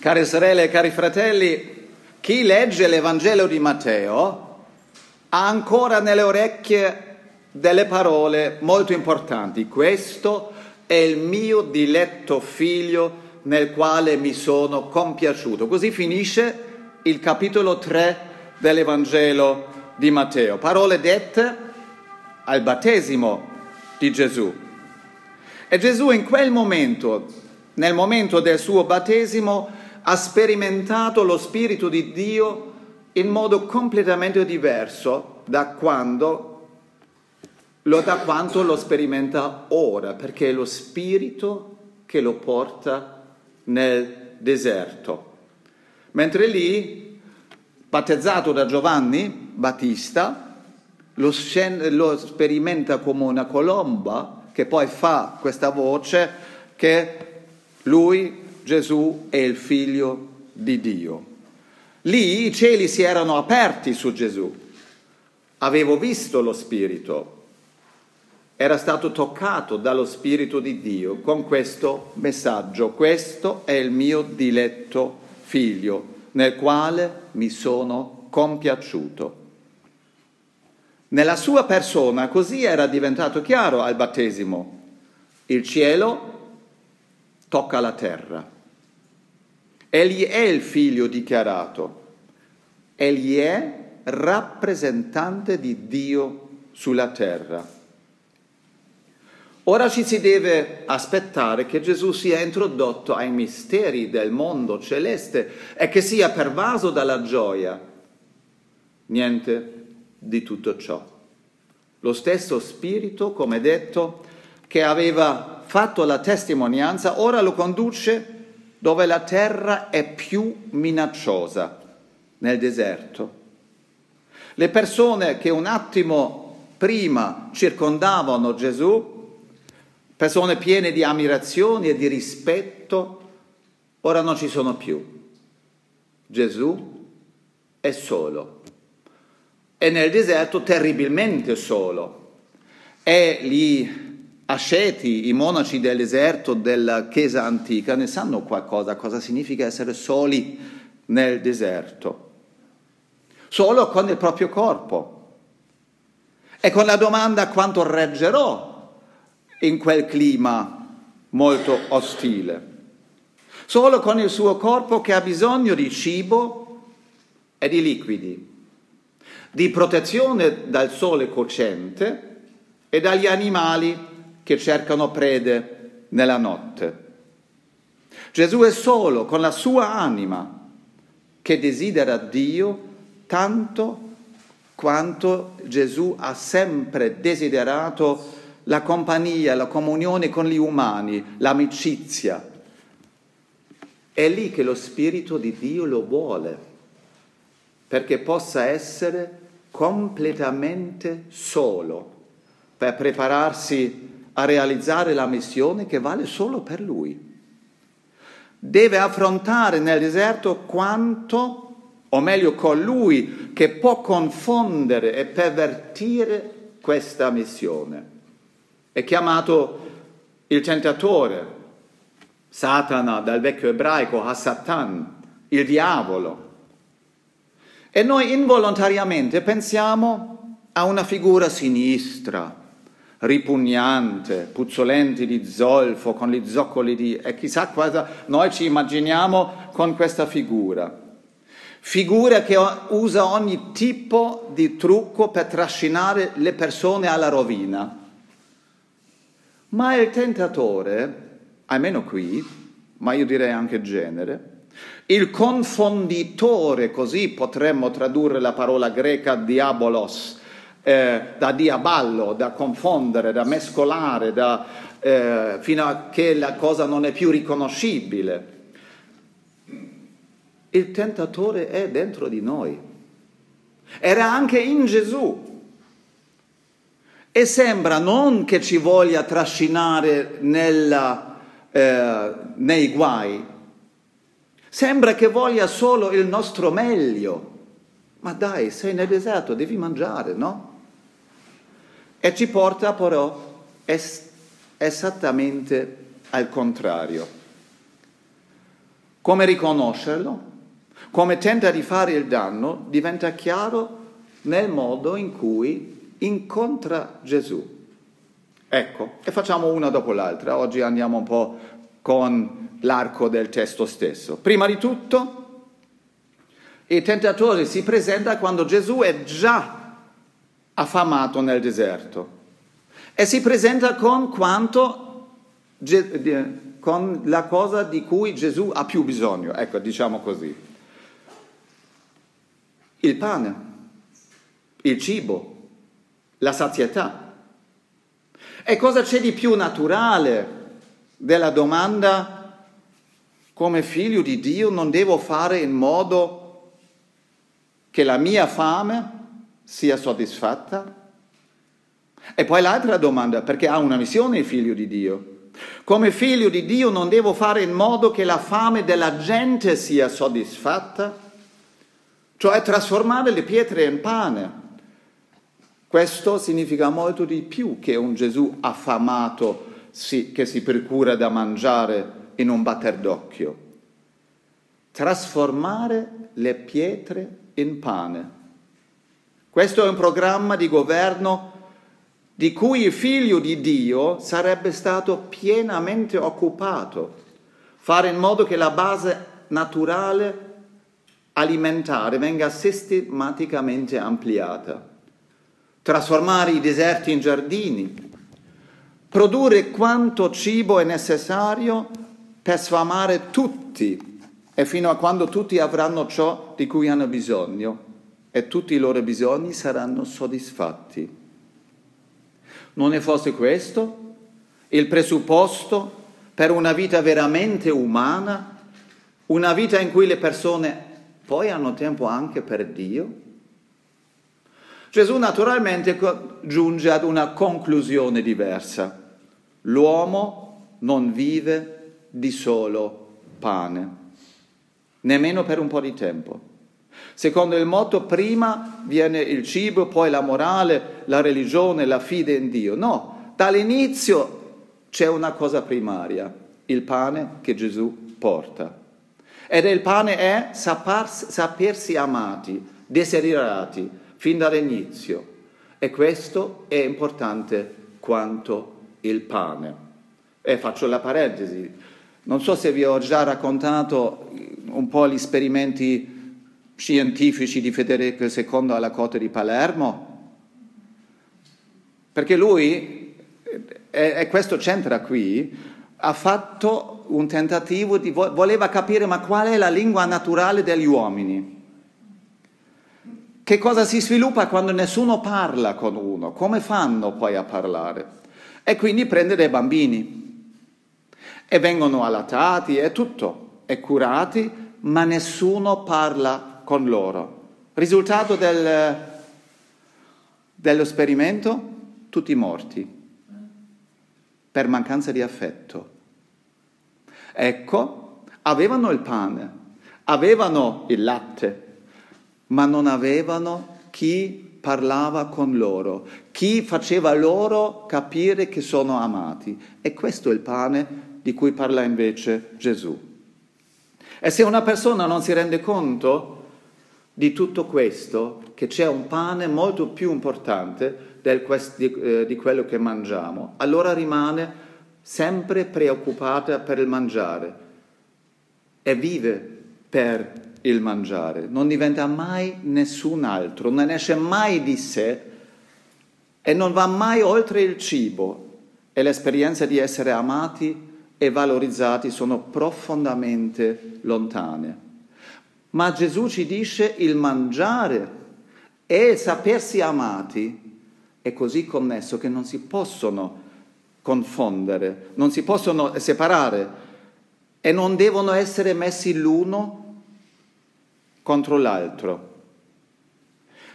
Care sorelle e cari fratelli, chi legge l'Evangelo di Matteo ha ancora nelle orecchie delle parole molto importanti. Questo è il mio diletto figlio nel quale mi sono compiaciuto. Così finisce il capitolo 3 dell'Evangelo di Matteo. Parole dette al battesimo di Gesù. E Gesù in quel momento, nel momento del suo battesimo, ha sperimentato lo Spirito di Dio in modo completamente diverso da quando da quanto lo sperimenta ora, perché è lo Spirito che lo porta nel deserto. Mentre lì, battezzato da Giovanni Battista, lo, scen- lo sperimenta come una colomba che poi fa questa voce che lui, Gesù, è il figlio di Dio. Lì i cieli si erano aperti su Gesù. Avevo visto lo Spirito, era stato toccato dallo Spirito di Dio con questo messaggio. Questo è il mio diletto figlio, nel quale mi sono compiaciuto. Nella sua persona così era diventato chiaro al battesimo. Il cielo tocca la terra. Egli è il figlio dichiarato. Egli è rappresentante di Dio sulla terra. Ora ci si deve aspettare che Gesù sia introdotto ai misteri del mondo celeste e che sia pervaso dalla gioia. Niente di tutto ciò. Lo stesso Spirito, come detto, che aveva fatto la testimonianza, ora lo conduce dove la terra è più minacciosa, nel deserto. Le persone che un attimo prima circondavano Gesù persone piene di ammirazione e di rispetto, ora non ci sono più. Gesù è solo. È nel deserto terribilmente solo. E gli asceti, i monaci del deserto della Chiesa antica, ne sanno qualcosa, cosa significa essere soli nel deserto. Solo con il proprio corpo. E con la domanda quanto reggerò in quel clima molto ostile. Solo con il suo corpo che ha bisogno di cibo e di liquidi, di protezione dal sole cocente e dagli animali che cercano prede nella notte. Gesù è solo con la sua anima che desidera Dio tanto quanto Gesù ha sempre desiderato la compagnia, la comunione con gli umani, l'amicizia. È lì che lo Spirito di Dio lo vuole, perché possa essere completamente solo per prepararsi a realizzare la missione che vale solo per lui. Deve affrontare nel deserto quanto, o meglio colui che può confondere e pervertire questa missione. È chiamato il tentatore, Satana dal vecchio ebraico, Hasatan, il diavolo. E noi involontariamente pensiamo a una figura sinistra, ripugnante, puzzolente di zolfo, con gli zoccoli di... e chissà cosa noi ci immaginiamo con questa figura. Figura che usa ogni tipo di trucco per trascinare le persone alla rovina. Ma il tentatore, almeno qui, ma io direi anche genere, il confonditore, così potremmo tradurre la parola greca diabolos, eh, da diaballo, da confondere, da mescolare, da, eh, fino a che la cosa non è più riconoscibile. Il tentatore è dentro di noi. Era anche in Gesù. E sembra non che ci voglia trascinare nella, eh, nei guai, sembra che voglia solo il nostro meglio. Ma dai, sei nel deserto, devi mangiare, no? E ci porta però es- esattamente al contrario. come riconoscerlo, come tenta di fare il danno, diventa chiaro nel modo in cui incontra Gesù. Ecco, e facciamo una dopo l'altra. Oggi andiamo un po' con l'arco del testo stesso. Prima di tutto, il tentatore si presenta quando Gesù è già affamato nel deserto e si presenta con quanto con la cosa di cui Gesù ha più bisogno, ecco, diciamo così. Il pane, il cibo, la sazietà. E cosa c'è di più naturale della domanda come figlio di Dio non devo fare in modo che la mia fame sia soddisfatta? E poi l'altra domanda, perché ha una missione il figlio di Dio. Come figlio di Dio non devo fare in modo che la fame della gente sia soddisfatta, cioè trasformare le pietre in pane. Questo significa molto di più che un Gesù affamato che si procura da mangiare in un batter d'occhio. Trasformare le pietre in pane. Questo è un programma di governo di cui il figlio di Dio sarebbe stato pienamente occupato, fare in modo che la base naturale alimentare venga sistematicamente ampliata, trasformare i deserti in giardini, produrre quanto cibo è necessario per sfamare tutti e fino a quando tutti avranno ciò di cui hanno bisogno e tutti i loro bisogni saranno soddisfatti. Non è forse questo il presupposto per una vita veramente umana, una vita in cui le persone poi hanno tempo anche per Dio? Gesù naturalmente giunge ad una conclusione diversa. L'uomo non vive di solo pane nemmeno per un po' di tempo. Secondo il motto, prima viene il cibo, poi la morale, la religione, la fede in Dio. No, dall'inizio c'è una cosa primaria, il pane che Gesù porta. Ed il pane è sapersi, sapersi amati, desiderati, fin dall'inizio. E questo è importante quanto il pane. E faccio la parentesi. Non so se vi ho già raccontato un po' gli esperimenti scientifici di Federico II alla Corte di Palermo, perché lui, e questo c'entra qui, ha fatto un tentativo di, voleva capire ma qual è la lingua naturale degli uomini. Che cosa si sviluppa quando nessuno parla con uno? Come fanno poi a parlare? E quindi prende dei bambini e vengono allattati e tutto, e curati ma nessuno parla con loro. Risultato del, dello sperimento? Tutti morti per mancanza di affetto. Ecco, avevano il pane, avevano il latte, ma non avevano chi parlava con loro, chi faceva loro capire che sono amati. E questo è il pane di cui parla invece Gesù. E se una persona non si rende conto di tutto questo, che c'è un pane molto più importante del, di, eh, di quello che mangiamo, allora rimane sempre preoccupata per il mangiare e vive per il mangiare, non diventa mai nessun altro, non esce mai di sé e non va mai oltre il cibo. E l'esperienza di essere amati e valorizzati sono profondamente lontane. Ma Gesù ci dice il mangiare e il sapersi amati è così connesso che non si possono confondere, non si possono separare e non devono essere messi l'uno contro l'altro.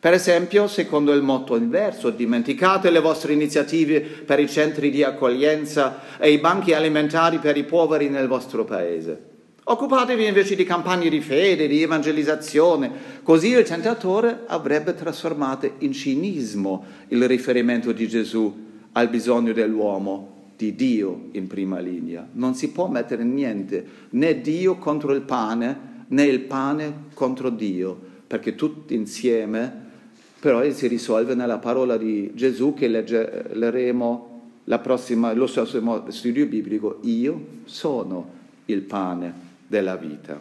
Per esempio, secondo il motto inverso, dimenticate le vostre iniziative per i centri di accoglienza e i banchi alimentari per i poveri nel vostro paese. Occupatevi invece di campagne di fede, di evangelizzazione, così il tentatore avrebbe trasformato in cinismo il riferimento di Gesù al bisogno dell'uomo di Dio in prima linea. Non si può mettere niente, né Dio contro il pane, né il pane contro Dio, perché tutti insieme però si risolve nella parola di Gesù che leggeremo la prossima, lo prossimo studio biblico, io sono il pane della vita.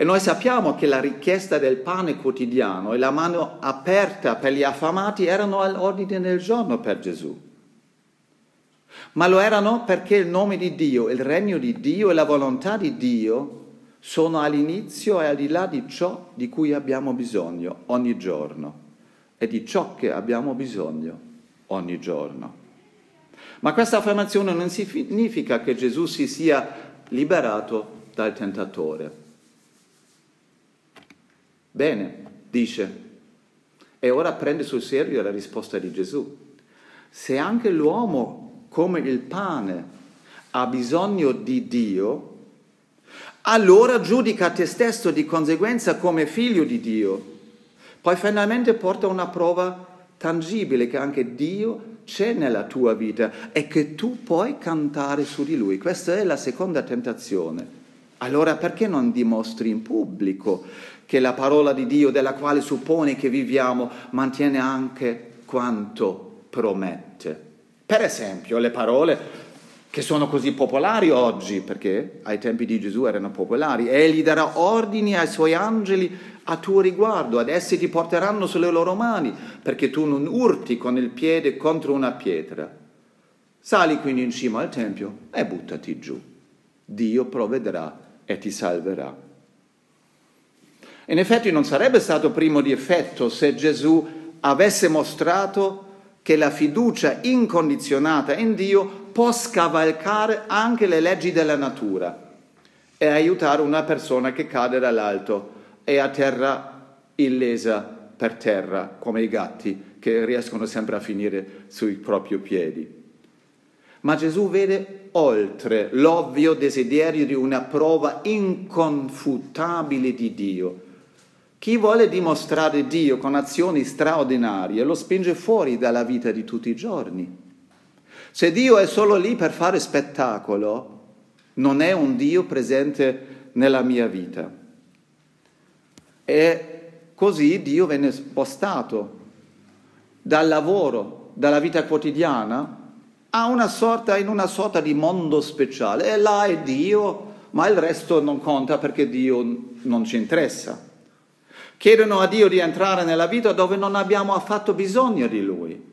E noi sappiamo che la richiesta del pane quotidiano e la mano aperta per gli affamati erano all'ordine del giorno per Gesù. Ma lo erano perché il nome di Dio, il regno di Dio e la volontà di Dio sono all'inizio e al di là di ciò di cui abbiamo bisogno ogni giorno e di ciò che abbiamo bisogno ogni giorno. Ma questa affermazione non significa che Gesù si sia liberato dal tentatore. Bene, dice, e ora prende sul serio la risposta di Gesù. Se anche l'uomo, come il pane, ha bisogno di Dio, allora giudica te stesso di conseguenza come figlio di Dio. Poi finalmente porta una prova tangibile che anche Dio c'è nella tua vita e che tu puoi cantare su di lui. Questa è la seconda tentazione. Allora perché non dimostri in pubblico che la parola di Dio, della quale suppone che viviamo, mantiene anche quanto promette. Per esempio, le parole che sono così popolari oggi, perché ai tempi di Gesù erano popolari, egli darà ordini ai suoi angeli a tuo riguardo, ad essi ti porteranno sulle loro mani, perché tu non urti con il piede contro una pietra. Sali quindi in cima al Tempio e buttati giù. Dio provvederà e ti salverà. In effetti non sarebbe stato primo di effetto se Gesù avesse mostrato che la fiducia incondizionata in Dio può scavalcare anche le leggi della natura e aiutare una persona che cade dall'alto e a terra illesa per terra, come i gatti che riescono sempre a finire sui propri piedi. Ma Gesù vede oltre l'ovvio desiderio di una prova inconfutabile di Dio chi vuole dimostrare Dio con azioni straordinarie lo spinge fuori dalla vita di tutti i giorni. Se Dio è solo lì per fare spettacolo, non è un Dio presente nella mia vita. E così Dio venne spostato dal lavoro, dalla vita quotidiana, a una sorta, in una sorta di mondo speciale. E là è Dio, ma il resto non conta perché Dio non ci interessa. Chiedono a Dio di entrare nella vita dove non abbiamo affatto bisogno di Lui.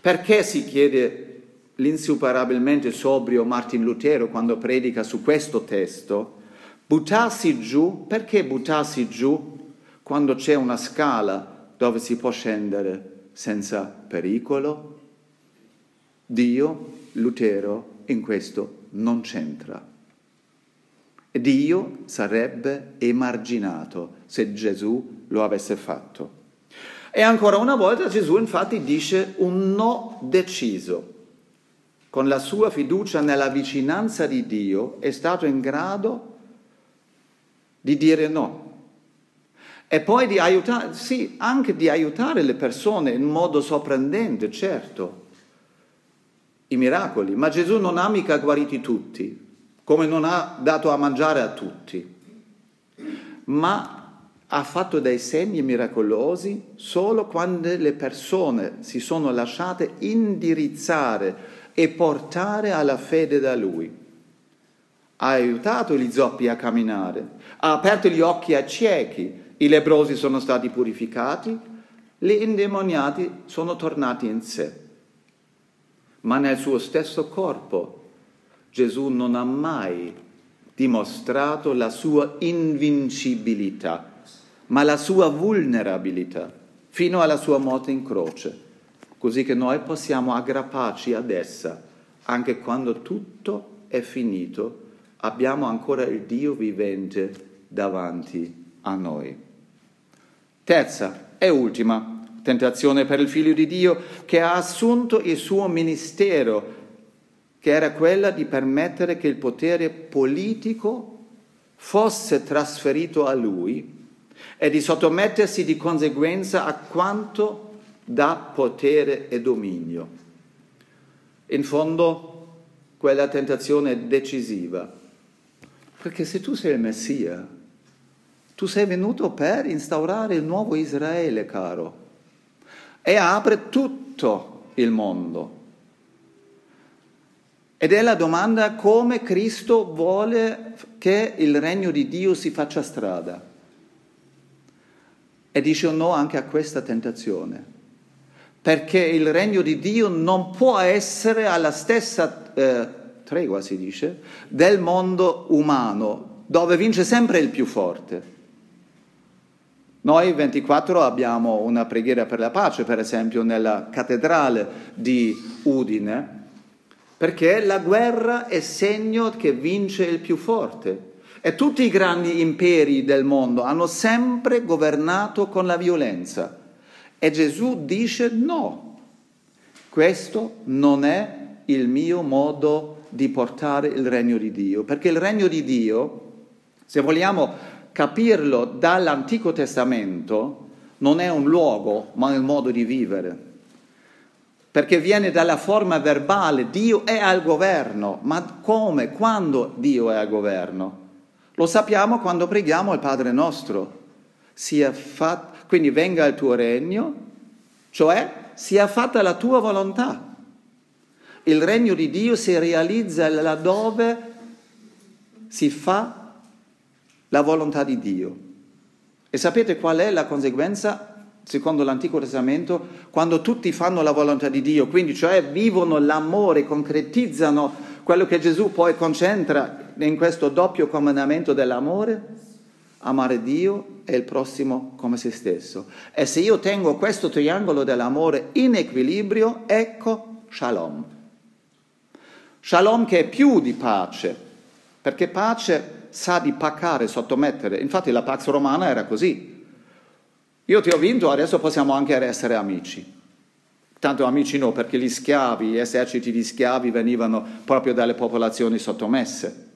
Perché si chiede l'insuperabilmente sobrio Martin Lutero quando predica su questo testo? Buttarsi giù, perché buttarsi giù quando c'è una scala dove si può scendere senza pericolo? Dio, Lutero, in questo non c'entra. Dio sarebbe emarginato se Gesù lo avesse fatto. E ancora una volta Gesù infatti dice un no deciso. Con la sua fiducia nella vicinanza di Dio è stato in grado di dire no. E poi di aiutare, sì, anche di aiutare le persone in modo sorprendente, certo, i miracoli. Ma Gesù non ha mica guariti tutti, come non ha dato a mangiare a tutti, ma ha fatto dei segni miracolosi solo quando le persone si sono lasciate indirizzare e portare alla fede da lui. Ha aiutato gli zoppi a camminare, ha aperto gli occhi ai ciechi, i lebrosi sono stati purificati, gli indemoniati sono tornati in sé. Ma nel suo stesso corpo Gesù non ha mai dimostrato la sua invincibilità ma la sua vulnerabilità fino alla sua morte in croce, così che noi possiamo aggrapparci ad essa anche quando tutto è finito, abbiamo ancora il Dio vivente davanti a noi. Terza e ultima tentazione per il figlio di Dio che ha assunto il suo ministero, che era quella di permettere che il potere politico fosse trasferito a lui e di sottomettersi di conseguenza a quanto dà potere e dominio. in fondo quella tentazione è decisiva. Perché se tu sei il Messia, tu sei venuto per instaurare il nuovo Israele, caro, e apre tutto il mondo. Ed è la domanda come Cristo vuole che il regno di Dio si faccia strada. E dice no anche a questa tentazione, perché il regno di Dio non può essere alla stessa eh, tregua, si dice, del mondo umano, dove vince sempre il più forte. Noi 24 abbiamo una preghiera per la pace, per esempio, nella cattedrale di Udine, perché la guerra è segno che vince il più forte. E tutti i grandi imperi del mondo hanno sempre governato con la violenza. E Gesù dice no, questo non è il mio modo di portare il regno di Dio, perché il regno di Dio, se vogliamo capirlo dall'Antico Testamento, non è un luogo, ma il modo di vivere perché viene dalla forma verbale, Dio è al governo, ma come, quando Dio è al governo? Lo sappiamo quando preghiamo il Padre nostro, fatto, quindi venga il tuo regno, cioè sia fatta la tua volontà. Il regno di Dio si realizza laddove si fa la volontà di Dio. E sapete qual è la conseguenza? secondo l'Antico Testamento, quando tutti fanno la volontà di Dio, quindi cioè vivono l'amore, concretizzano quello che Gesù poi concentra in questo doppio comandamento dell'amore, amare Dio e il prossimo come se stesso. E se io tengo questo triangolo dell'amore in equilibrio, ecco shalom. Shalom che è più di pace, perché pace sa di pacare, sottomettere. Infatti la Pax Romana era così io ti ho vinto, adesso possiamo anche essere amici. Tanto amici no, perché gli schiavi, gli eserciti di schiavi venivano proprio dalle popolazioni sottomesse.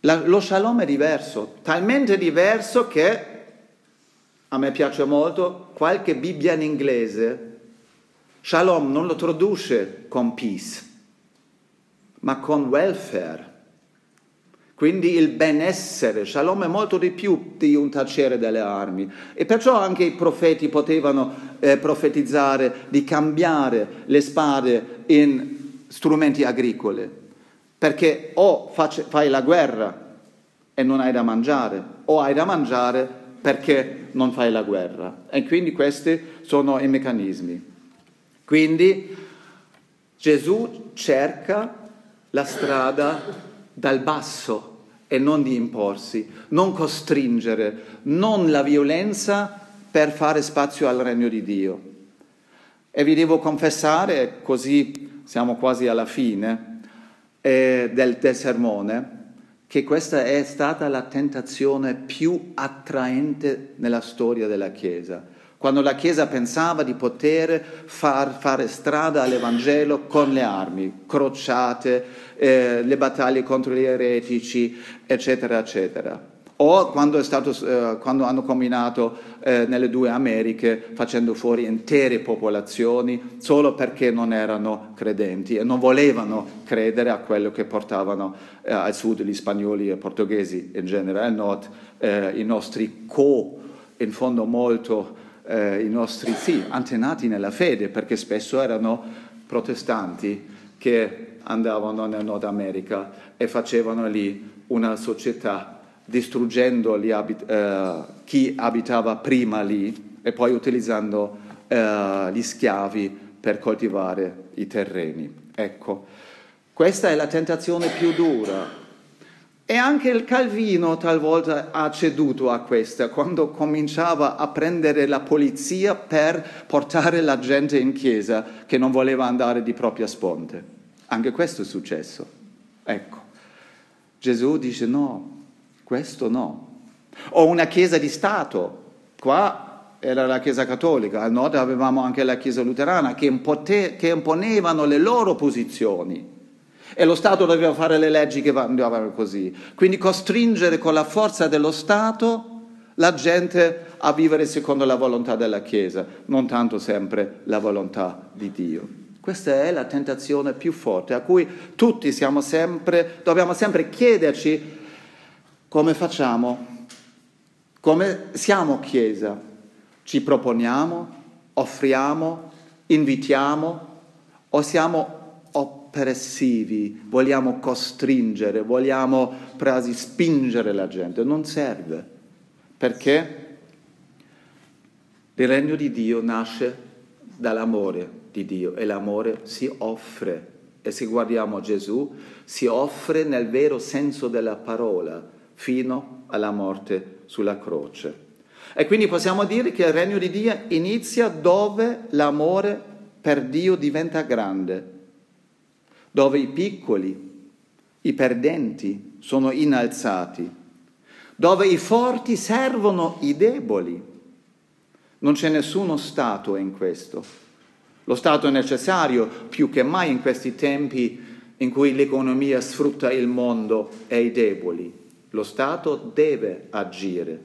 La, lo shalom è diverso, talmente diverso che a me piace molto qualche Bibbia in inglese. Shalom non lo traduce con peace, ma con welfare. Quindi il benessere, shalom è molto di più di un tacere delle armi e perciò anche i profeti potevano eh, profetizzare di cambiare le spade in strumenti agricoli, perché o face, fai la guerra e non hai da mangiare, o hai da mangiare perché non fai la guerra. E quindi questi sono i meccanismi. Quindi Gesù cerca la strada dal basso e non di imporsi, non costringere, non la violenza per fare spazio al regno di Dio. E vi devo confessare, così siamo quasi alla fine eh, del, del sermone, che questa è stata la tentazione più attraente nella storia della Chiesa quando la Chiesa pensava di poter far, fare strada all'Evangelo con le armi, crociate, eh, le battaglie contro gli eretici, eccetera, eccetera. O quando, stato, eh, quando hanno combinato eh, nelle due Americhe facendo fuori intere popolazioni solo perché non erano credenti e non volevano credere a quello che portavano eh, al sud gli spagnoli e portoghesi in genere, al nord eh, i nostri co, in fondo molto eh, i nostri sì, antenati nella fede, perché spesso erano protestanti che andavano nel Nord America e facevano lì una società distruggendo abit- eh, chi abitava prima lì e poi utilizzando eh, gli schiavi per coltivare i terreni. Ecco, questa è la tentazione più dura e anche il Calvino talvolta ha ceduto a questa, quando cominciava a prendere la polizia per portare la gente in chiesa che non voleva andare di propria sponte. Anche questo è successo. Ecco, Gesù dice no, questo no. O una chiesa di Stato, qua era la Chiesa cattolica, al nord avevamo anche la Chiesa luterana, che, impote- che imponevano le loro posizioni e lo Stato doveva fare le leggi che andavano così. Quindi costringere con la forza dello Stato la gente a vivere secondo la volontà della Chiesa, non tanto sempre la volontà di Dio. Questa è la tentazione più forte a cui tutti sempre, dobbiamo sempre chiederci come facciamo, come siamo Chiesa. Ci proponiamo, offriamo, invitiamo o siamo oppressivi, vogliamo costringere, vogliamo quasi spingere la gente. Non serve, perché il regno di Dio nasce dall'amore di Dio e l'amore si offre. E se guardiamo Gesù, si offre nel vero senso della parola fino alla morte sulla croce. E quindi possiamo dire che il regno di Dio inizia dove l'amore per Dio diventa grande, dove i piccoli, i perdenti sono innalzati, dove i forti servono i deboli. Non c'è nessuno Stato in questo. Lo Stato è necessario più che mai in questi tempi in cui l'economia sfrutta il mondo e i deboli. Lo Stato deve agire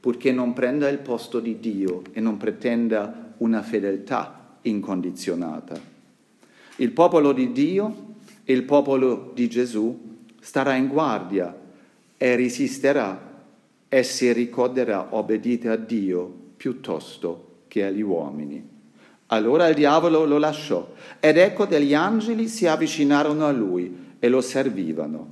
purché non prenda il posto di Dio e non pretenda una fedeltà incondizionata. Il popolo di Dio, il popolo di Gesù, starà in guardia e resisterà e si ricorderà obbedite a Dio piuttosto che agli uomini. Allora il diavolo lo lasciò ed ecco degli angeli si avvicinarono a lui e lo servivano.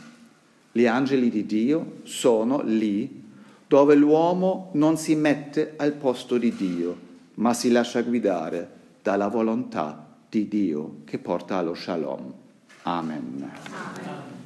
Gli angeli di Dio sono lì dove l'uomo non si mette al posto di Dio, ma si lascia guidare dalla volontà di Dio che porta allo shalom. Amen. Amen.